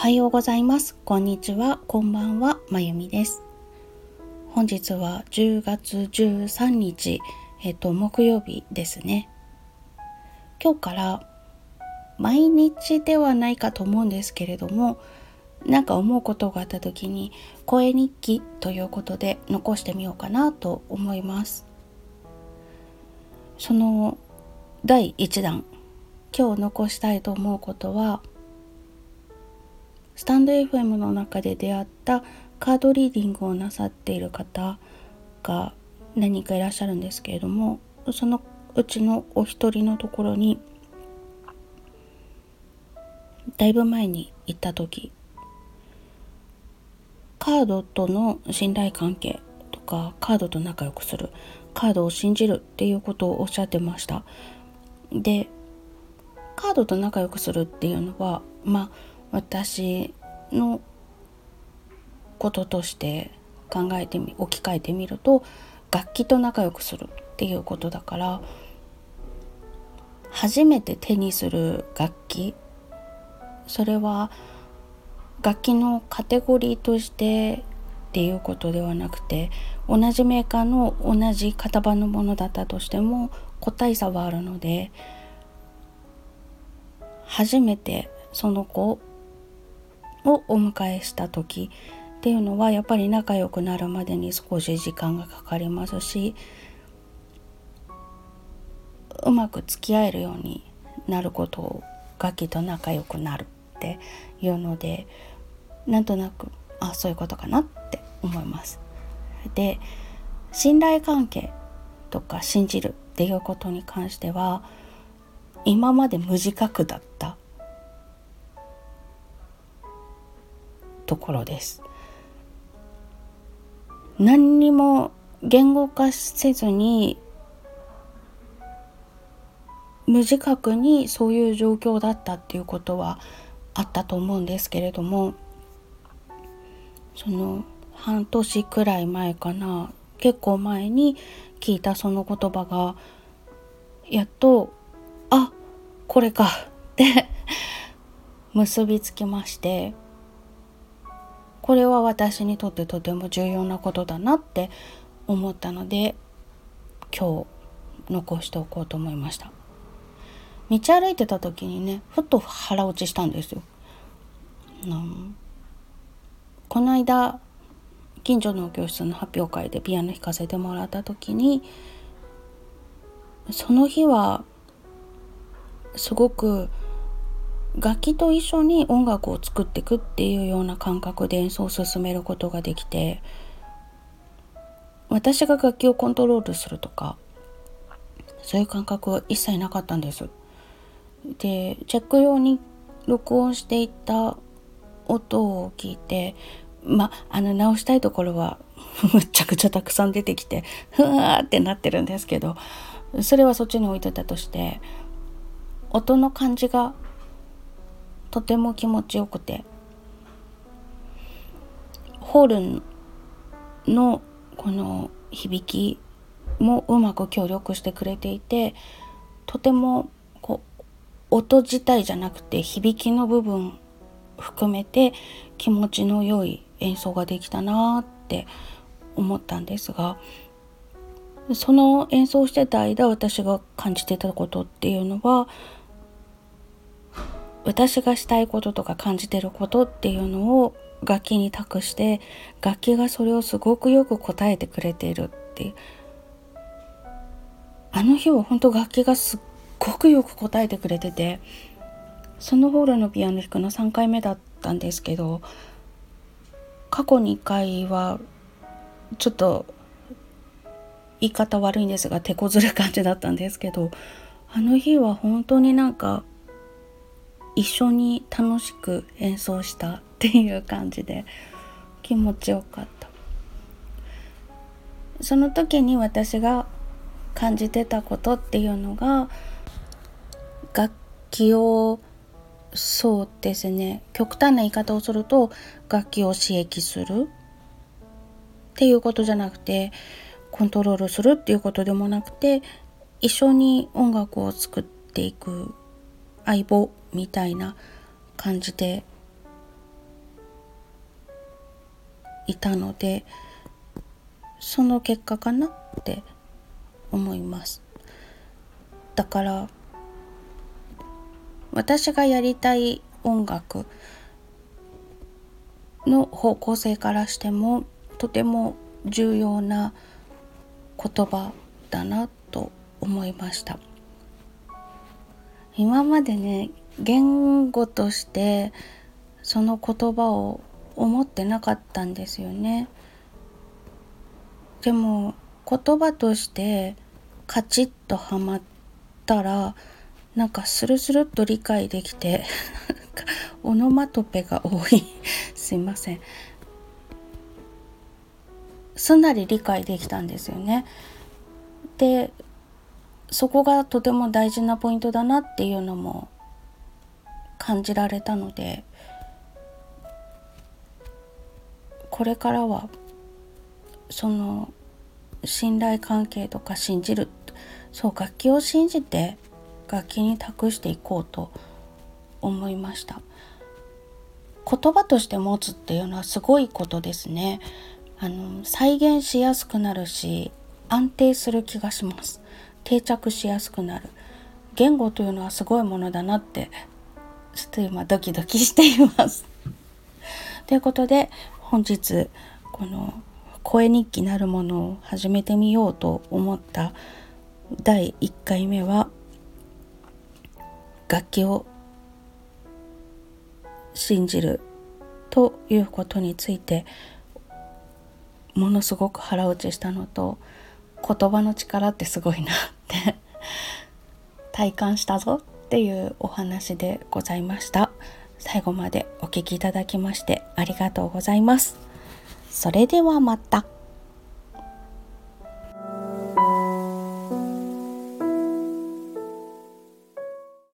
はようございます。こんにちは。こんばんは。まゆみです。本日は10月13日、えっと、木曜日ですね。今日から毎日ではないかと思うんですけれども、なんか思うことがあった時に声日記ということで残してみようかなと思います。その第1弾今日残したいと思うことはスタンド FM の中で出会ったカードリーディングをなさっている方が何人かいらっしゃるんですけれどもそのうちのお一人のところにだいぶ前に行った時カードとの信頼関係とかカードと仲良くするカードを信じるっていうことをおっしゃってました。でカードと仲良くするっていうのはまあ私のこととして考えてみ置き換えてみると楽器と仲良くするっていうことだから初めて手にする楽器それは楽器のカテゴリーとしてっていうことではなくて同じメーカーの同じ型番のものだったとしても個体差はあるので初めてその子をお迎えした時っていうのはやっぱり仲良くなるまでに少し時間がかかりますしうまく付き合えるようになることを楽器と仲良くなるっていうのでなんとなくあそういうことかなって思います。で信頼関係とか信じるっていうことに関しては今まで無自覚だったところです。何にも言語化せずに無自覚にそういう状況だったっていうことはあったと思うんですけれどもその半年くらい前かな結構前に聞いたその言葉がやっとあこれかって 結びつきましてこれは私にとってとても重要なことだなって思ったので今日残しておこうと思いました。道歩いてた時にねふっと腹落ちしたんですよ、うん、この間近所の教室の発表会でピアノ弾かせてもらった時にその日はすごく楽器と一緒に音楽を作っていくっていうような感覚で演奏を進めることができて私が楽器をコントロールするとかそういう感覚は一切なかったんです。でチェック用に録音していった音を聞いてまあの直したいところは むちゃくちゃたくさん出てきてふわってなってるんですけどそれはそっちに置いてたとして音の感じがとても気持ちよくて。ホールのこの響きもうまく協力してくれていてとてもこう音自体じゃなくて響きの部分含めて気持ちの良い演奏ができたなって思ったんですがその演奏してた間私が感じてたことっていうのは私がしたいこととか感じてることっていうのを楽器に託して楽器がそれをすごくよく答えてくれているっていう。あの日は本当楽器がすっごくよく答えてくれててそのホールのピアノ弾くの3回目だったんですけど過去2回はちょっと言い方悪いんですが手こずる感じだったんですけどあの日は本当になんか一緒に楽しく演奏したっていう感じで気持ちよかった。その時に私が感じてたことっていうのが楽器をそうですね極端な言い方をすると楽器を刺激するっていうことじゃなくてコントロールするっていうことでもなくて一緒に音楽を作っていく相棒みたいな感じでいたのでその結果かなって思います。だから私がやりたい音楽の方向性からしてもとても重要な言葉だなと思いました。今までね言語としてその言葉を思ってなかったんですよね。でも言葉としてカチッとはまったらなんかスルスルっと理解できて オノマトペが多い。すいません。すんなり理解できたんですよね。でそこがとても大事なポイントだなっていうのも感じられたのでこれからはその信頼関係とか信じるそう楽器を信じて楽器に託していこうと思いました。言葉として持つっていうのはすごいことですね。あの再現しやすくなるし安定する気がします。定着しやすくなる。言語というのはすごいものだなってちょっと今ドキドキしています。ということで本日この声日記なるものを始めてみようと思った第1回目は楽器を信じるということについてものすごく腹落ちしたのと言葉の力ってすごいなって 体感したぞ。っていうお話でございました最後までお聴きいただきましてありがとうございますそれではまた。